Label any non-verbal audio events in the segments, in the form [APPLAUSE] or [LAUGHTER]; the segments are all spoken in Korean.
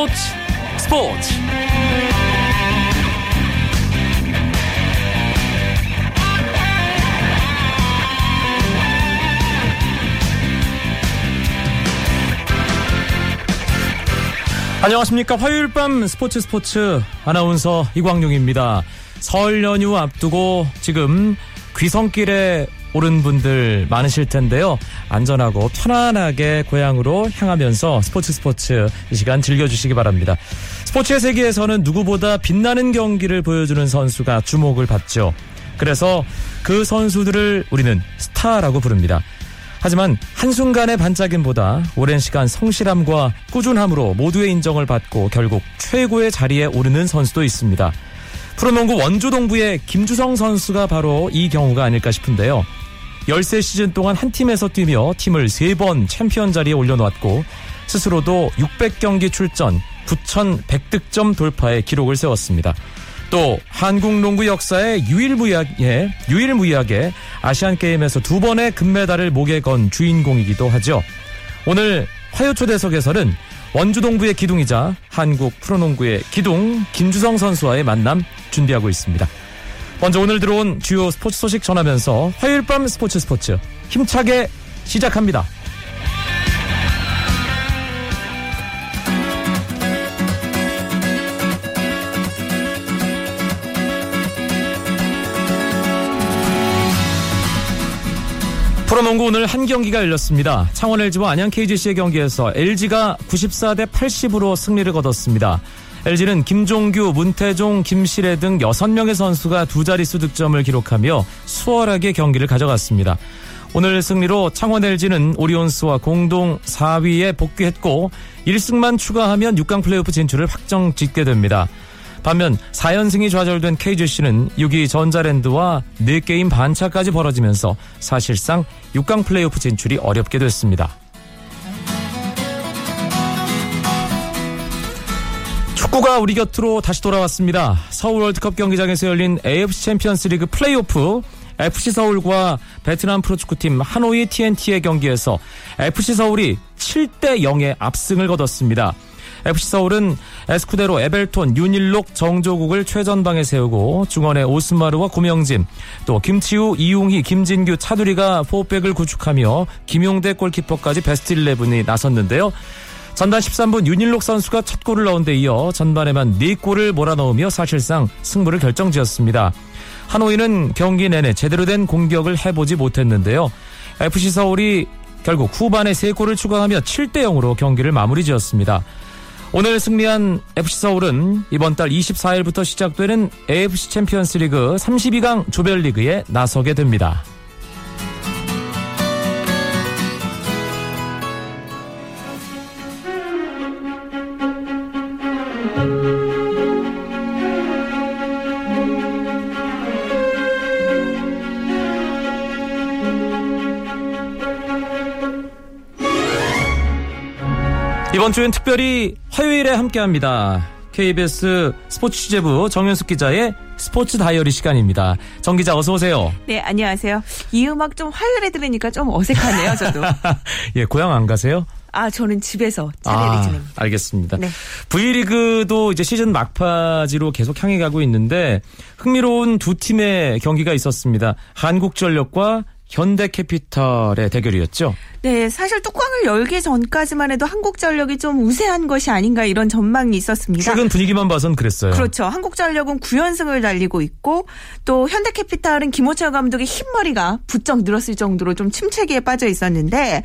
스포츠 스포츠. 안녕하십니까. 화요일 밤 스포츠 스포츠 아나운서 이광용입니다. 설 연휴 앞두고 지금 귀성길에 오른 분들 많으실 텐데요. 안전하고 편안하게 고향으로 향하면서 스포츠 스포츠 이 시간 즐겨주시기 바랍니다. 스포츠의 세계에서는 누구보다 빛나는 경기를 보여주는 선수가 주목을 받죠. 그래서 그 선수들을 우리는 스타라고 부릅니다. 하지만 한순간의 반짝임보다 오랜 시간 성실함과 꾸준함으로 모두의 인정을 받고 결국 최고의 자리에 오르는 선수도 있습니다. 프로농구 원주동부의 김주성 선수가 바로 이 경우가 아닐까 싶은데요. 13시즌 동안 한 팀에서 뛰며 팀을 3번 챔피언 자리에 올려놓았고 스스로도 600경기 출전 9,100득점 돌파의 기록을 세웠습니다. 또 한국 농구 역사의 유일무이하게 유일무이하게 아시안 게임에서 두 번의 금메달을 목에 건 주인공이기도 하죠. 오늘 화요 초대석에서는 원주동부의 기둥이자 한국 프로농구의 기둥 김주성 선수와의 만남 준비하고 있습니다. 먼저 오늘 들어온 주요 스포츠 소식 전하면서 화요일 밤 스포츠 스포츠 힘차게 시작합니다. 프로농구 오늘 한 경기가 열렸습니다. 창원 LG와 안양 KGC의 경기에서 LG가 94대 80으로 승리를 거뒀습니다. LG는 김종규, 문태종, 김시래 등 6명의 선수가 두 자릿수 득점을 기록하며 수월하게 경기를 가져갔습니다. 오늘 승리로 창원 LG는 오리온스와 공동 4위에 복귀했고 1승만 추가하면 6강 플레이오프 진출을 확정 짓게 됩니다. 반면 4연승이 좌절된 KGC는 6위 전자랜드와 4게임 반차까지 벌어지면서 사실상 6강 플레이오프 진출이 어렵게 됐습니다. 축구가 우리 곁으로 다시 돌아왔습니다. 서울 월드컵 경기장에서 열린 AFC 챔피언스 리그 플레이오프 FC 서울과 베트남 프로축구팀 하노이 T&T의 경기에서 FC 서울이 7대 0의 압승을 거뒀습니다. FC 서울은 에스쿠데로 에벨톤, 윤일록, 정조국을 최전방에 세우고 중원에 오스마르와 고명진, 또 김치우, 이웅희, 김진규, 차두리가 포백을 구축하며 김용대 골키퍼까지 베스트 11이 나섰는데요. 전반 13분 윤일록 선수가 첫 골을 넣은 데 이어 전반에만 4골을 몰아넣으며 사실상 승부를 결정지었습니다. 하노이는 경기 내내 제대로 된 공격을 해보지 못했는데요. FC 서울이 결국 후반에 3골을 추가하며 7대 0으로 경기를 마무리 지었습니다. 오늘 승리한 FC 서울은 이번 달 24일부터 시작되는 AFC 챔피언스 리그 32강 조별리그에 나서게 됩니다. 이번 주엔 특별히 화요일에 함께합니다. KBS 스포츠 취재부 정현숙 기자의 스포츠 다이어리 시간입니다. 정 기자 어서 오세요. 네, 안녕하세요. 이 음악 좀 화요일에 들으니까 좀 어색하네요, 저도. [LAUGHS] 예, 고향 안 가세요? 아, 저는 집에서 차례를 아, 지냅니다. 알겠습니다. 네. V리그도 이제 시즌 막바지로 계속 향해 가고 있는데 흥미로운 두 팀의 경기가 있었습니다. 한국전력과 현대캐피탈의 대결이었죠. 네, 사실 뚜껑을 열기 전까지만 해도 한국전력이 좀 우세한 것이 아닌가 이런 전망이 있었습니다. 최근 분위기만 봐선 그랬어요. 그렇죠. 한국전력은 9연승을 달리고 있고 또 현대캐피탈은 김호철 감독의 흰머리가 부쩍 늘었을 정도로 좀 침체기에 빠져 있었는데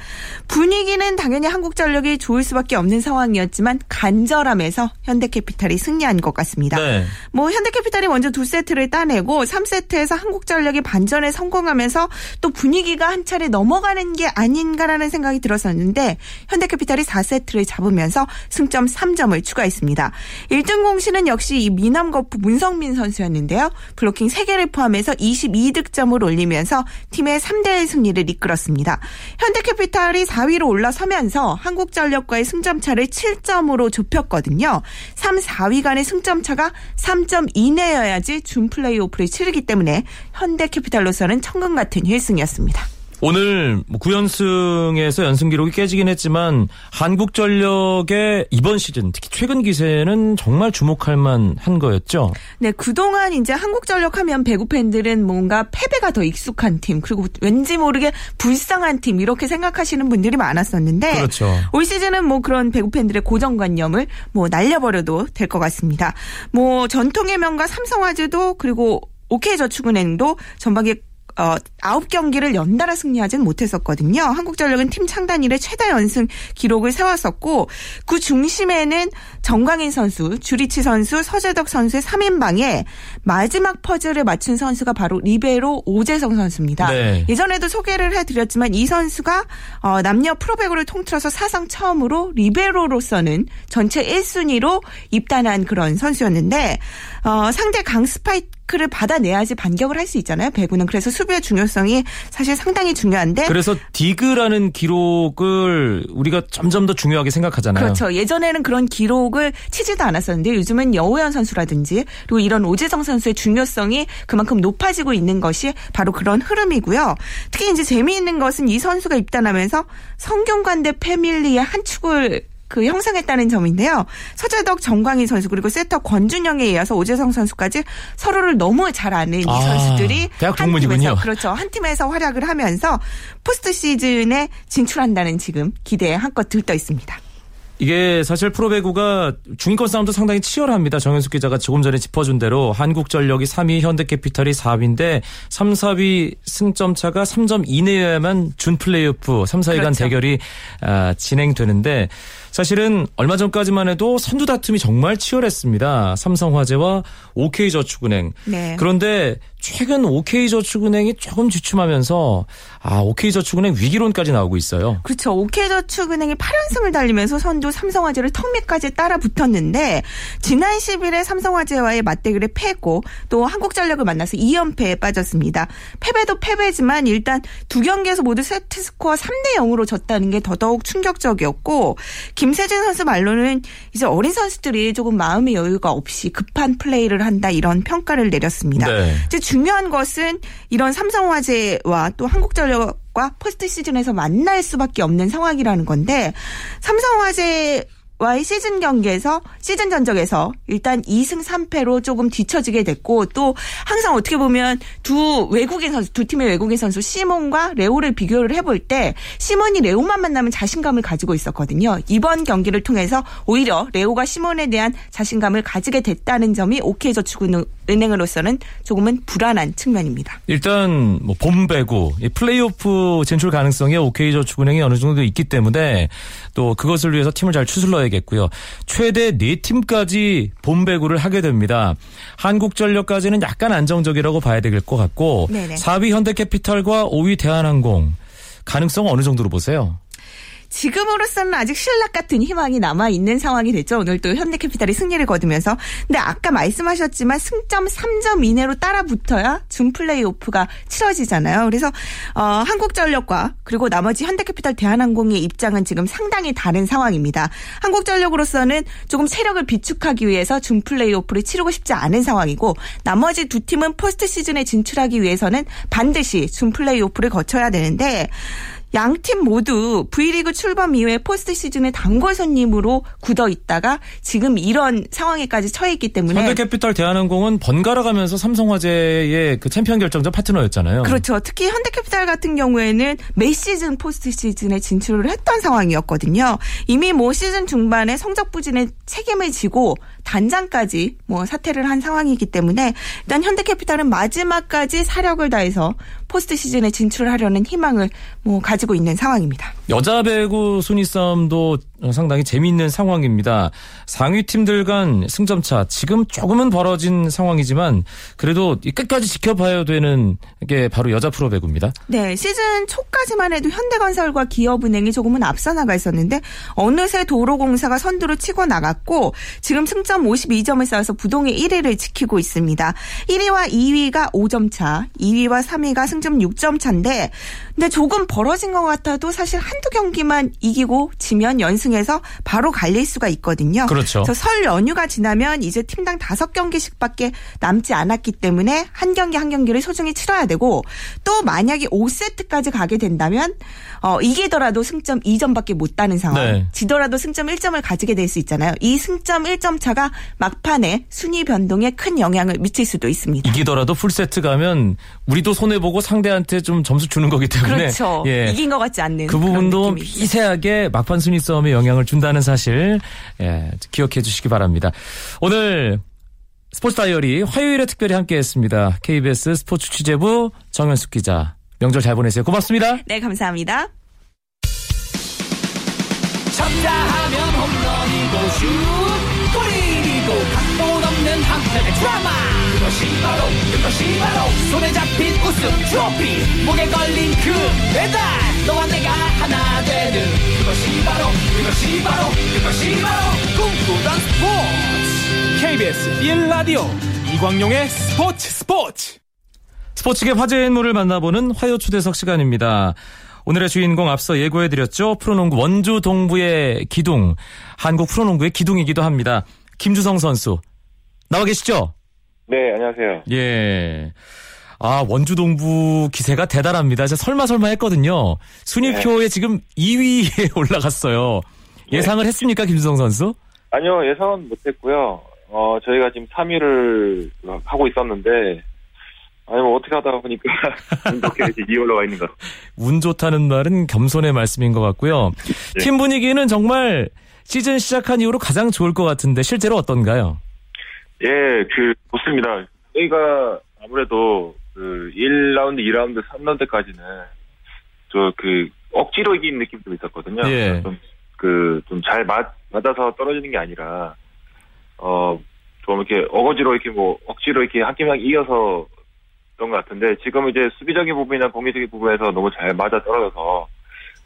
분위기는 당연히 한국전력이 좋을 수밖에 없는 상황이었지만 간절함에서 현대캐피탈이 승리한 것 같습니다. 네. 뭐 현대캐피탈이 먼저 두 세트를 따내고 3세트에서 한국전력이 반전에 성공하면서 또 분위기가 한 차례 넘어가는 게 아닌가 않을까라는 생각이 들었었는데 현대캐피탈이 4세트를 잡으면서 승점 3점을 추가했습니다. 1등 공신은 역시 이 미남 거프 문성민 선수였는데요. 블로킹 3개를 포함해서 22득점을 올리면서 팀의 3대1 승리를 이끌었습니다. 현대캐피탈이 4위로 올라서면서 한국전력과의 승점 차를 7점으로 좁혔거든요. 3, 4위 간의 승점 차가 3점 이내여야지 준 플레이오프를 치르기 때문에 현대캐피탈로서는 천금 같은 1승이었습니다. 오늘 뭐 9연승에서 연승 기록이 깨지긴 했지만 한국전력의 이번 시즌 특히 최근 기세는 정말 주목할 만한 거였죠. 네, 그동안 이제 한국전력 하면 배구 팬들은 뭔가 패배가 더 익숙한 팀 그리고 왠지 모르게 불쌍한 팀 이렇게 생각하시는 분들이 많았었는데 그렇죠. 올 시즌은 뭐 그런 배구 팬들의 고정관념을 뭐 날려버려도 될 것 같습니다. 뭐 전통의 명가 삼성화재도 그리고 OK저축은행도 전반기 어, 9경기를 연달아 승리하진 못했었거든요. 한국전력은 팀 창단 이래 최다 연승 기록을 세웠었고 그 중심에는 정광인 선수, 주리치 선수, 서재덕 선수의 3인방에 마지막 퍼즐을 맞춘 선수가 바로 리베로 오재성 선수입니다. 네. 예전에도 소개를 해드렸지만 이 선수가 어, 남녀 프로배구를 통틀어서 사상 처음으로 리베로로서는 전체 1순위로 입단한 그런 선수였는데 어, 상대 강스파이 트 크를 받아내야지 반격을 할 수 있잖아요. 배구는 그래서 수비의 중요성이 사실 상당히 중요한데 그래서 디그라는 기록을 우리가 점점 더 중요하게 생각하잖아요. 그렇죠. 예전에는 그런 기록을 치지도 않았었는데 요즘은 여우현 선수라든지 그리고 이런 오재성 선수의 중요성이 그만큼 높아지고 있는 것이 바로 그런 흐름이고요. 특히 이제 재미있는 것은 이 선수가 입단하면서 성균관대 패밀리의 한 축을 그 형성했다는 점인데요. 서재덕 정광희 선수 그리고 세터 권준영에 이어서 오재성 선수까지 서로를 너무 잘 아는 이 아, 선수들이 대학 한 동문이군요. 팀에서 그렇죠. 한 팀에서 활약을 하면서 포스트 시즌에 진출한다는 지금 기대에 한껏 들떠 있습니다. 이게 사실 프로배구가 중위권 싸움도 상당히 치열합니다. 정현숙 기자가 조금 전에 짚어준 대로 한국전력이 3위, 현대캐피탈이 4위인데 3, 4위 승점 차가 3점 이내여야만 준 플레이오프 3, 4위 간 그렇죠. 대결이 아, 진행되는데 사실은 얼마 전까지만 해도 선두 다툼이 정말 치열했습니다. 삼성화재와 OK저축은행. 네. 그런데 최근 OK저축은행이 조금 주춤하면서 아 OK저축은행 위기론까지 나오고 있어요. 그렇죠. OK저축은행이 8연승을 달리면서 선두 삼성화재를 턱 밑까지 따라 붙었는데 지난 10일에 삼성화재와의 맞대결에 패했고 또 한국전력을 만나서 2연패에 빠졌습니다. 패배도 패배지만 일단 두 경기에서 모두 세트 스코어 3대 0으로 졌다는 게 더더욱 충격적이었고 김 세진 선수 말로는 이제 어린 선수들이 조금 마음의 여유가 없이 급한 플레이를 한다 이런 평가를 내렸습니다. 네. 이제 중요한 것은 이런 삼성화재와 또 한국전력과 포스트 시즌에서 만날 수밖에 없는 상황이라는 건데 삼성화재 와의 시즌 경기에서 시즌 전적에서 일단 2승 3패로 조금 뒤처지게 됐고 또 항상 어떻게 보면 두 외국인 선수 두 팀의 외국인 선수 시몬과 레오를 비교를 해볼 때 시몬이 레오만 만나면 자신감을 가지고 있었거든요. 이번 경기를 통해서 오히려 레오가 시몬에 대한 자신감을 가지게 됐다는 점이 OK저축은행으로서는 조금은 불안한 측면입니다. 일단 뭐 봄배구 이 플레이오프 진출 가능성이 OK저축은행이 어느 정도 있기 때문에 또 그것을 위해서 팀을 잘 추슬러야 겠고요. 최대 4팀까지 봄배구를 하게 됩니다. 한국전력까지는 약간 안정적이라고 봐야 될 것 같고 네네. 4위 현대캐피탈과 5위 대한항공 가능성 어느 정도로 보세요? 지금으로서는 아직 신락 같은 희망이 남아 있는 상황이 됐죠. 오늘 또 현대캐피탈이 승리를 거두면서. 근데 아까 말씀하셨지만 승점 3점 이내로 따라 붙어야 준 플레이오프가 치러지잖아요. 그래서 어, 한국전력과 그리고 나머지 현대캐피탈 대한항공의 입장은 지금 상당히 다른 상황입니다. 한국전력으로서는 조금 체력을 비축하기 위해서 준 플레이오프를 치르고 싶지 않은 상황이고 나머지 두 팀은 포스트 시즌에 진출하기 위해서는 반드시 준 플레이오프를 거쳐야 되는데 양팀 모두 V리그 출범 이후에 포스트 시즌에 단골 손님으로 굳어 있다가 지금 이런 상황에까지 처해 있기 때문에 현대캐피탈 대한항공은 번갈아 가면서 삼성화재의 그 챔피언 결정전 파트너였잖아요. 그렇죠. 특히 현대캐피탈 같은 경우에는 매 시즌 포스트 시즌에 진출을 했던 상황이었거든요. 이미 뭐 시즌 중반에 성적 부진에 책임을 지고 단장까지 뭐 사퇴를 한 상황이기 때문에 일단 현대캐피탈은 마지막까지 사력을 다해서 포스트 시즌에 진출하려는 희망을 뭐 가지고 있는 상황입니다. 여자 배구 순위 싸움도 상당히 재미있는 상황입니다. 상위 팀들 간 승점차 지금 조금은 벌어진 상황이지만 그래도 이 끝까지 지켜봐야 되는 게 바로 여자 프로 배구입니다. 네, 시즌 초까지만 해도 현대건설과 기업은행이 조금은 앞서 나가 있었는데 어느새 도로공사가 선두로 치고 나갔고 지금 승점 승점 52점을 쌓아서 부동의 1위를 지키고 있습니다. 1위와 2위가 5점 차, 2위와 3위가 승점 6점 차인데 근데 조금 벌어진 것 같아도 사실 한두 경기만 이기고 지면 연승해서 바로 갈릴 수가 있거든요. 그렇죠. 그래서 설 연휴가 지나면 이제 팀당 5경기씩밖에 남지 않았기 때문에 한 경기 한 경기를 소중히 치러야 되고 또 만약에 5세트까지 가게 된다면 어, 이기더라도 승점 2점밖에 못 따는 상황. 네. 지더라도 승점 1점을 가지게 될 수 있잖아요. 이 승점 1점 차가 막판에 순위 변동에 큰 영향을 미칠 수도 있습니다. 이기더라도 풀세트 가면 우리도 손해 보고 상대한테 좀 점수 주는 거기 때문에 그렇죠. [LAUGHS] 예. 이긴 것 같지 않는 그 부분도. 미세하게 막판 순위 싸움에 영향을 준다는 사실 예, 기억해 주시기 바랍니다. 오늘 스포츠 다이어리 화요일에 특별히 함께했습니다. KBS 스포츠 취재부 정현숙 기자 명절 잘 보내세요. 고맙습니다. 네, 감사합니다. 쳤다 하면 홈런이고 슛 각본 없는 한편의 드라마 그것이 바로 그것이 바로 손에 잡힌 우승 트로피 목에 걸린 그 배달 너와 내가 하나 되는 그것이 바로 그것이 바로 그것이 바로 꿈꾸던 스포츠 KBS 1라디오 이광용의 스포츠 스포츠 스포츠계 화제의 인물을 만나보는 화요 초대석 시간입니다. 오늘의 주인공 앞서 예고해드렸죠. 프로농구 원주 동부의 기둥, 한국 프로농구의 기둥이기도 합니다. 김주성 선수 나와 계시죠? 네, 안녕하세요. 예. 아, 원주 동부 기세가 대단합니다. 제가 설마 설마 했거든요. 순위표에 지금 2위에 [LAUGHS] 올라갔어요. 예상을 했습니까, 김주성 선수? 아니요, 예상은 못 했고요. 어, 저희가 지금 3위를 하고 있었는데, 아니, 뭐, 어떻게 하다 보니까, [LAUGHS] 이렇게 이제 2위 올라와 있는 것. 운 좋다는 말은 겸손의 말씀인 것 같고요. 네. 팀 분위기는 정말 시즌 시작한 이후로 가장 좋을 것 같은데 실제로 어떤가요? 예, 그, 좋습니다. 저희가 아무래도 그 1라운드, 2라운드, 3라운드까지는 저 그 억지로 이긴 느낌이 좀 있었거든요. 예. 좀 그, 좀잘 맞아서 떨어지는 게 아니라, 어, 좀 이렇게 어거지로 이렇게 뭐 억지로 이렇게 한 게임 한 이겨서 그런 것 같은데 지금 이제 수비적인 부분이나 공격적인 부분에서 너무 잘 맞아 떨어져서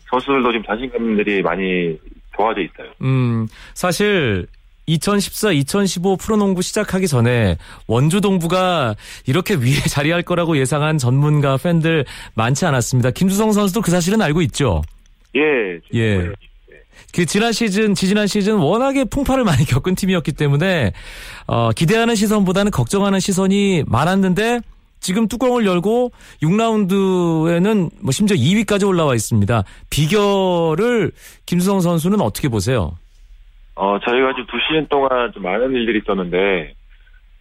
선수들도 지금 자신감들이 많이 좋아져 있어요. 음, 사실 2014, 2015 프로농구 시작하기 전에 원주 동부가 이렇게 위에 [LAUGHS] 자리할 거라고 예상한 전문가 팬들 많지 않았습니다. 김주성 선수도 그 사실은 알고 있죠. 예. 예. 그 지난 시즌, 지지난 시즌 워낙에 풍파를 많이 겪은 팀이었기 때문에 어, 기대하는 시선보다는 걱정하는 시선이 많았는데 지금 뚜껑을 열고 6라운드에는 뭐 심지어 2위까지 올라와 있습니다. 비결을 김수성 선수는 어떻게 보세요? 어, 저희가 지금 두 시즌 동안 좀 많은 일들이 있었는데,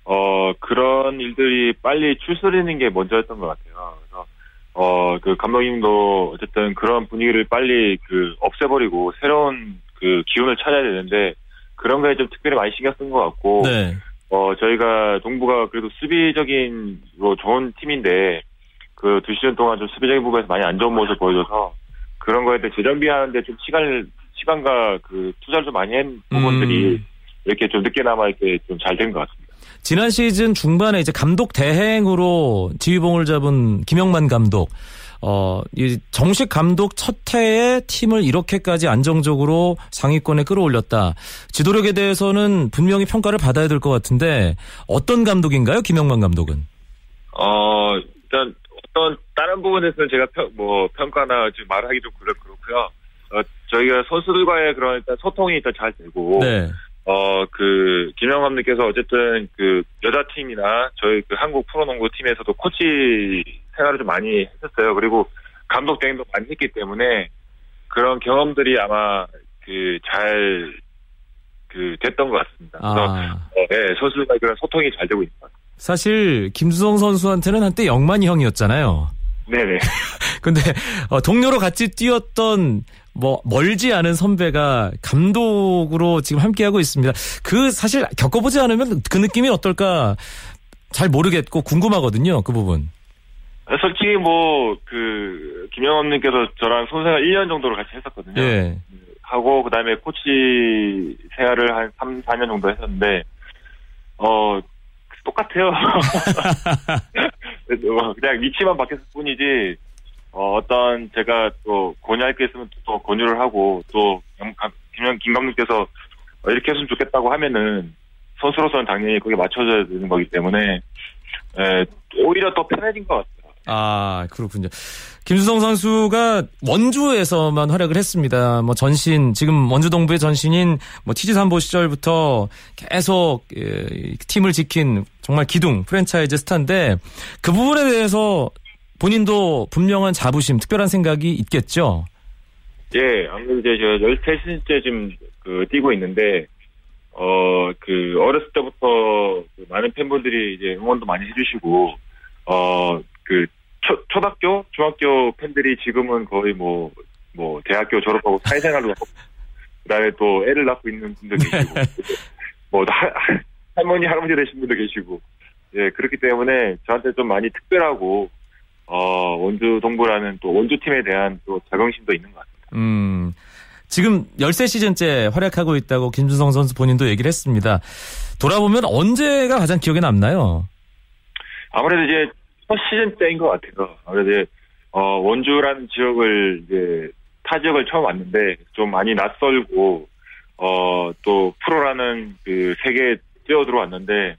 어, 그런 일들이 빨리 추스리는 게 먼저였던 것 같아요. 그래서, 어, 그 감독님도 어쨌든 그런 분위기를 빨리 그 없애버리고 새로운 그 기운을 찾아야 되는데, 그런 거에 좀 특별히 많이 신경 쓴 것 같고, 네. 어, 저희가 동부가 그래도 수비적인 뭐 좋은 팀인데, 그 두 시즌 동안 좀 수비적인 부분에서 많이 안 좋은 모습을 보여줘서, 그런 거에 대해 재정비하는데 좀 시간을, 시간과 그 투자를 좀 많이 한 부분들이 음. 이렇게 좀 늦게나마 이렇게 좀 잘 된 것 같습니다. 지난 시즌 중반에 이제 감독 대행으로 지휘봉을 잡은 김영만 감독. 어, 이 정식 감독 첫 해에 팀을 이렇게까지 안정적으로 상위권에 끌어올렸다. 지도력에 대해서는 분명히 평가를 받아야 될 것 같은데 어떤 감독인가요, 김영만 감독은? 어, 일단 어떤 다른 부분에서는 제가 평, 뭐 평가나 지금 말하기 좀 그렇, 그렇고요. 어, 저희가 선수들과의 그런 일단 소통이 일단 잘 되고, 네. 어, 그, 김영 감독께서 어쨌든 그 여자팀이나 저희 그 한국 프로농구 팀에서도 코치 생활을 좀 많이 했었어요. 그리고 감독 대행도 많이 했기 때문에 그런 경험들이 아마 그 잘, 그 됐던 것 같습니다. 그래서, 아, 어, 네, 선수들과 그런 소통이 잘 되고 있는 것 같습니다. 사실 김수성 선수한테는 한때 영만이 형이었잖아요. 네네. [LAUGHS] 근데 어, 동료로 같이 뛰었던 뭐 멀지 않은 선배가 감독으로 지금 함께 하고 있습니다. 그 사실 겪어보지 않으면 그 느낌이 어떨까 잘 모르겠고 궁금하거든요. 그 부분. 솔직히 뭐, 그, 김영엄님께서 저랑 손생활 1년 정도를 같이 했었거든요. 예. 하고, 그 다음에 코치 생활을 한 3, 4년 정도 했었는데, 어, 똑같아요. 어, [LAUGHS] 그냥 위치만 바뀌었을 뿐이지, 어, 어떤 제가 또 권유할 게 있으면 또 권유를 하고, 또, 김영, 김 감독께서 어, 이렇게 했으면 좋겠다고 하면은, 선수로서는 당연히 그게 맞춰져야 되는 거기 때문에 에, 오히려 더 편해진 것 같아요. 아, 그렇군요. 김수성 선수가 원주에서만 활약을 했습니다. 뭐 전신, 지금 원주 동부의 전신인 뭐 TG 삼보 시절부터 계속 예, 팀을 지킨 정말 기둥 프랜차이즈 스타인데 그 부분에 대해서 본인도 분명한 자부심, 특별한 생각이 있겠죠? 예, 아무래도 이제 제가 13시즌째 지금 그 뛰고 있는데, 어, 그, 어렸을 때부터 그 많은 팬분들이 이제 응원도 많이 해주시고, 어, 그, 초, 초등학교, 중학교 팬들이 지금은 거의 뭐, 뭐, 대학교 졸업하고 사회생활로 하고, 그 다음에 또 애를 낳고 있는 분도 계시고, 뭐, 할, 할머니, 할아버지 되신 분도 계시고, 예, 그렇기 때문에 저한테 좀 많이 특별하고, 어, 원주 동부라는 또 원주 팀에 대한 또 자긍심도 있는 것 같아요. 음, 지금 13시즌째 활약하고 있다고 김주성 선수 본인도 얘기를 했습니다. 돌아보면 언제가 가장 기억에 남나요? 아무래도 이제 첫 시즌 때인 것 같아요. 이제 어, 원주라는 지역을 이제 타 지역을 처음 왔는데 좀 많이 낯설고 어, 또 프로라는 그 세계에 뛰어 들어왔는데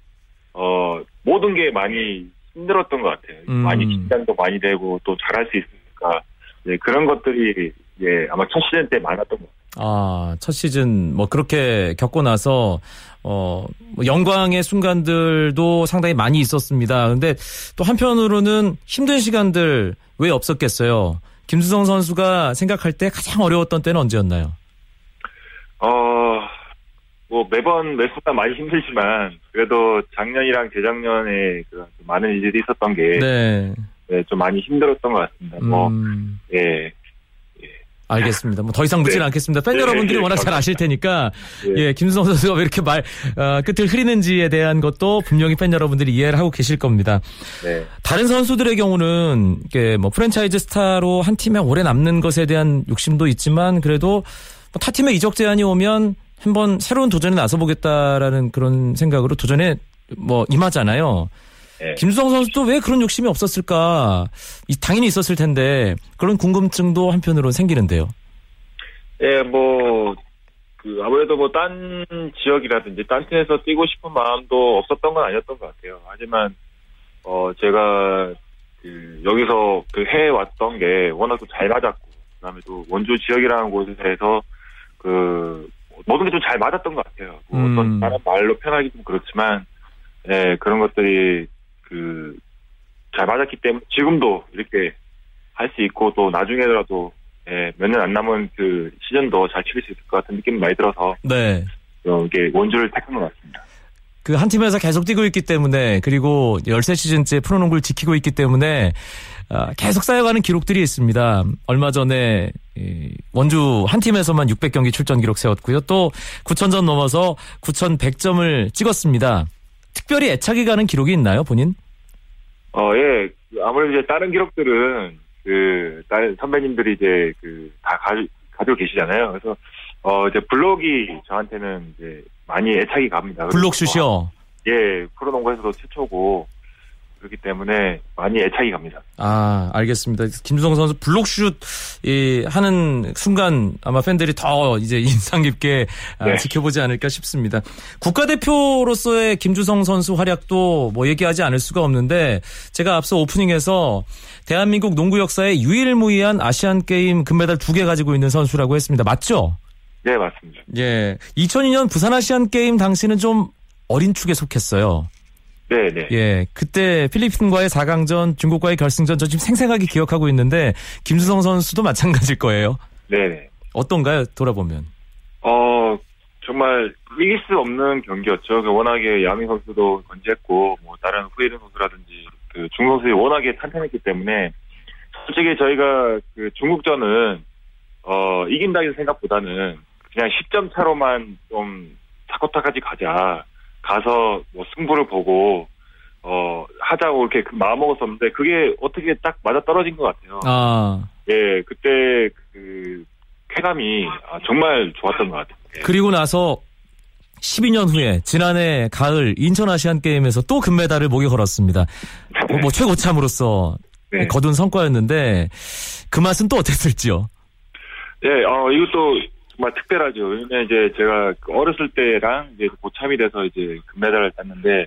어, 모든 게 많이 힘들었던 것 같아요. 음. 많이 긴장도 많이 되고 또 잘할 수 있으니까 네, 그런 것들이 예 아마 첫 시즌 때 많았던 것 같아요. 아, 첫 시즌 뭐 그렇게 겪고 나서 어, 뭐 영광의 순간들도 상당히 많이 있었습니다. 근데 또 한편으로는 힘든 시간들 왜 없었겠어요? 김수성 선수가 생각할 때 가장 어려웠던 때는 언제였나요? 어, 뭐 매번 매 순간 많이 힘들지만 그래도 작년이랑 재작년에 그 많은 일들이 있었던 게 네. 네, 좀 많이 힘들었던 것 같습니다. 뭐, 음, 예, 알겠습니다. 뭐 더 이상 묻지는 네. 않겠습니다. 팬 네, 여러분들이 네, 워낙 잘 아실 테니까 예. 예, 김수성 선수가 왜 이렇게 말 어, 끝을 흐리는지에 대한 것도 분명히 팬 여러분들이 이해를 하고 계실 겁니다. 네. 다른 선수들의 경우는 이게 뭐 프랜차이즈 스타로 한 팀에 오래 남는 것에 대한 욕심도 있지만 그래도 뭐 타 팀에 이적 제안이 오면 한번 새로운 도전에 나서 보겠다라는 그런 생각으로 도전에 뭐 임하잖아요. 네. 김수성 선수도 왜 그런 욕심이 없었을까? 이- 당연히 있었을 텐데 그런 궁금증도 한편으로는 생기는데요. 예, 뭐, 그, 아무래도 뭐, 딴 지역이라든지, 딴 팀에서 뛰고 싶은 마음도 없었던 건 아니었던 것 같아요. 하지만, 어, 제가, 그, 여기서 그 해에 왔던 게 워낙 또잘 맞았고, 그 다음에 또 원주 지역이라는 곳에서 그, 모든 게 좀 잘 맞았던 것 같아요. 뭐 음. 어떤 다른 말로 표현하기 좀 그렇지만, 예, 그런 것들이, 그, 잘 맞았기 때문에, 지금도 이렇게 할 수 있고, 또 나중에라도 예, 몇 년 안 남은 그 시즌도 잘 치를 수 있을 것 같은 느낌이 많이 들어서 네. 어, 이게 원주를 택한 것 같습니다. 그 한 팀에서 계속 뛰고 있기 때문에 그리고 13시즌째 프로농구를 지키고 있기 때문에 아, 계속 쌓여가는 기록들이 있습니다. 얼마 전에 이 원주 한 팀에서만 600경기 출전 기록 세웠고요. 또 9,000점 넘어서 9,100점을 찍었습니다. 특별히 애착이 가는 기록이 있나요, 본인? 어, 예, 아무래도 이제 다른 기록들은 그 다른 선배님들이 이제 그 다 가지고 계시잖아요. 그래서 어 이제 블록이 저한테는 이제 많이 애착이 갑니다. 블록슛이요. 예, 프로농구에서도 최초고 그렇기 때문에 많이 애착이 갑니다. 아, 알겠습니다. 김수성 선수 블록슛 이 하는 순간 아마 팬들이 더 이제 [LAUGHS] 인상 깊게 아, 네. 지켜보지 않을까 싶습니다. 국가대표로서의 김주성 선수 활약도 뭐 얘기하지 않을 수가 없는데 제가 앞서 오프닝에서 대한민국 농구 역사에 유일무이한 아시안 게임 금메달 두 개 가지고 있는 선수라고 했습니다. 맞죠? 네, 맞습니다. 예. 2002년 부산 아시안 게임 당시는 좀 어린 축에 속했어요. 네, 네. 예, 그때 필리핀과의 4강전, 중국과의 결승전 저 지금 생생하게 기억하고 있는데 김수성 선수도 마찬가지일 거예요. 네, 네. 어떤가요? 돌아보면. 어, 정말 이길 수 없는 경기였죠. 그 워낙에 야민 선수도 건재했고, 뭐, 다른 후에른 선수라든지, 그 중국 선수들이 워낙에 탄탄했기 때문에, 솔직히 저희가 그 중국전은, 어, 이긴다는 생각보다는 그냥 10점 차로만 좀 타코타까지 가자. 가서 뭐 승부를 보고, 어, 하자고 이렇게 그 마음 먹었었는데, 그게 어떻게 딱 맞아 떨어진 것 같아요. 아, 예, 그때 그 쾌감이 아, 정말 좋았던 것 같아요. 예. 그리고 나서 12년 후에 지난해 가을 인천 아시안 게임에서 또 금메달을 목에 걸었습니다. 뭐, 뭐 최고참으로서 [LAUGHS] 네. 거둔 성과였는데 그 맛은 또 어땠을지요? 예, 어, 이것도 정말 특별하죠. 왜냐면 이제 제가 그 어렸을 때랑 이제 고참이 돼서 이제 금메달을 땄는데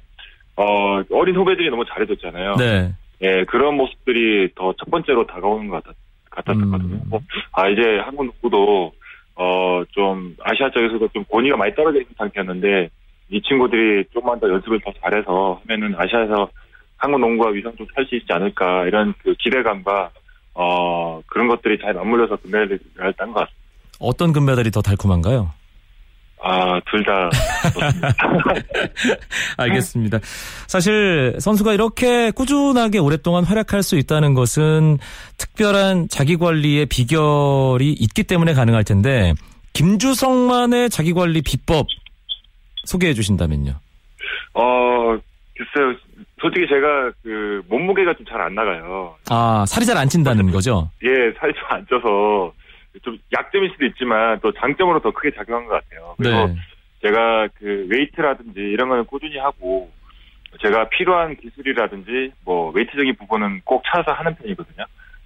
어 어린 후배들이 너무 잘해줬잖아요. 네. 예 그런 모습들이 더 첫 번째로 다가오는 것 같았, 같았었거든요. 음. 뭐, 아 이제 한국 농구도 어 좀 아시아 쪽에서도 좀 권위가 많이 떨어져 있는 상태였는데 이 친구들이 조금만 더 연습을 더 잘해서 하면은 아시아에서 한국 농구가 위상 좀 살 수 있지 않을까 이런 그 기대감과 어 그런 것들이 잘 맞물려서 금메달을 딴 것 같습니다. 어떤 금메달이 더 달콤한가요? 아, 둘 다. [LAUGHS] 알겠습니다. 사실 선수가 이렇게 꾸준하게 오랫동안 활약할 수 있다는 것은 특별한 자기 관리의 비결이 있기 때문에 가능할 텐데 김주성만의 자기 관리 비법 소개해 주신다면요. 어, 글쎄요. 솔직히 제가 그 몸무게가 좀 잘 안 나가요. 아 살이 잘 안 찐다는 거죠? 예, 살이 좀 안 쪄서 좀 약점일 수도 있지만 또 장점으로 더 크게 작용한 것 같아요. 그래서 네. 제가 그 웨이트라든지 이런 거는 꾸준히 하고 제가 필요한 기술이라든지 뭐 웨이트적인 부분은 꼭 찾아서 하는 편이거든요.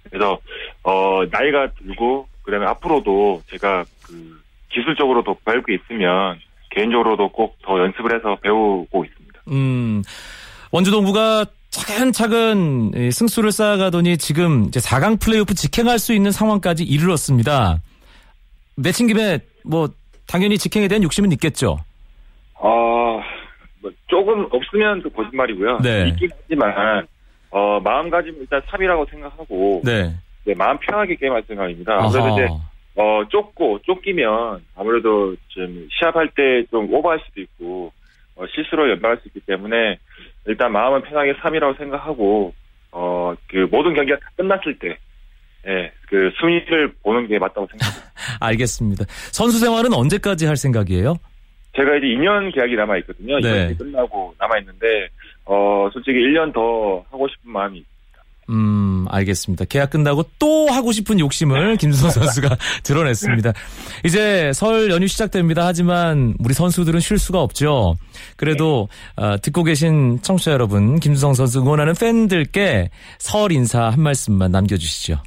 그래서 어 나이가 들고 그다음에 앞으로도 제가 그 기술적으로 더 배울 게 있으면 개인적으로도 꼭 더 연습을 해서 배우고 있습니다. 음, 원주동부가 차근차근 이 승수를 쌓아가더니 지금 이제 4강 플레이오프 직행할 수 있는 상황까지 이르렀습니다. 매친 김에 뭐 당연히 직행에 대한 욕심은 있겠죠. 어, 뭐 조금 없으면 또 거짓말이고요. 네. 있긴 하지만 어 마음가짐 일단 3이라고 생각하고 네. 네, 마음 편하게 게임할 생각입니다. 아무래도 이제. 어, 쫓고, 쫓기면 아무래도 좀 시합할 때 좀 오버할 수도 있고, 어, 실수로 연발할 수 있기 때문에 일단 마음은 편하게 3이라고 생각하고, 어, 그 모든 경기가 다 끝났을 때, 예, 그 순위를 보는 게 맞다고 생각합니다. [LAUGHS] 알겠습니다. 선수 생활은 언제까지 할 생각이에요? 제가 이제 2년 계약이 남아 있거든요. 네. 이번에 끝나고 남아 있는데, 어, 솔직히 1년 더 하고 싶은 마음이 음, 알겠습니다. 계약 끝나고 또 하고 싶은 욕심을 [LAUGHS] 김수성 선수가 [LAUGHS] 드러냈습니다. 이제 설 연휴 시작됩니다. 하지만 우리 선수들은 쉴 수가 없죠. 그래도 어, 듣고 계신 청취자 여러분, 김수성 선수 응원하는 팬들께 설 인사 한 말씀만 남겨주시죠.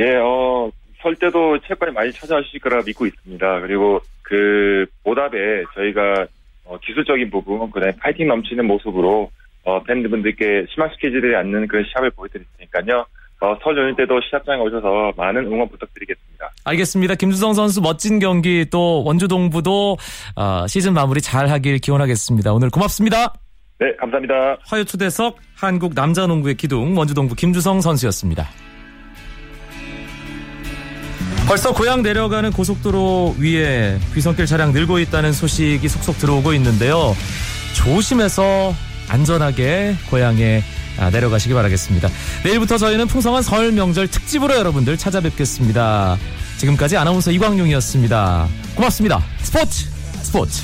예, 어, 설 때도 체육관에 많이 찾아주실 거라 믿고 있습니다. 그리고 그 보답에 저희가 어, 기술적인 부분, 그다음에 파이팅 넘치는 모습으로 어, 팬분들께 실망시키지 않는 그런 시합을 보여드릴 테니까요. 어, 설 연휴 때도 시합장에 오셔서 많은 응원 부탁드리겠습니다. 알겠습니다. 김수성 선수 멋진 경기 또 원주 동부도 어, 시즌 마무리 잘 하길 기원하겠습니다. 오늘 고맙습니다. 네, 감사합니다. 화요투대석 한국 남자 농구의 기둥 원주 동부 김주성 선수였습니다. 벌써 고향 내려가는 고속도로 위에 귀성길 차량 늘고 있다는 소식이 속속 들어오고 있는데요. 조심해서 안전하게 고향에 아, 내려가시기 바라겠습니다. 내일부터 저희는 풍성한 설 명절 특집으로 여러분들 찾아뵙겠습니다. 지금까지 아나운서 이광용이었습니다. 고맙습니다. 스포츠 스포츠.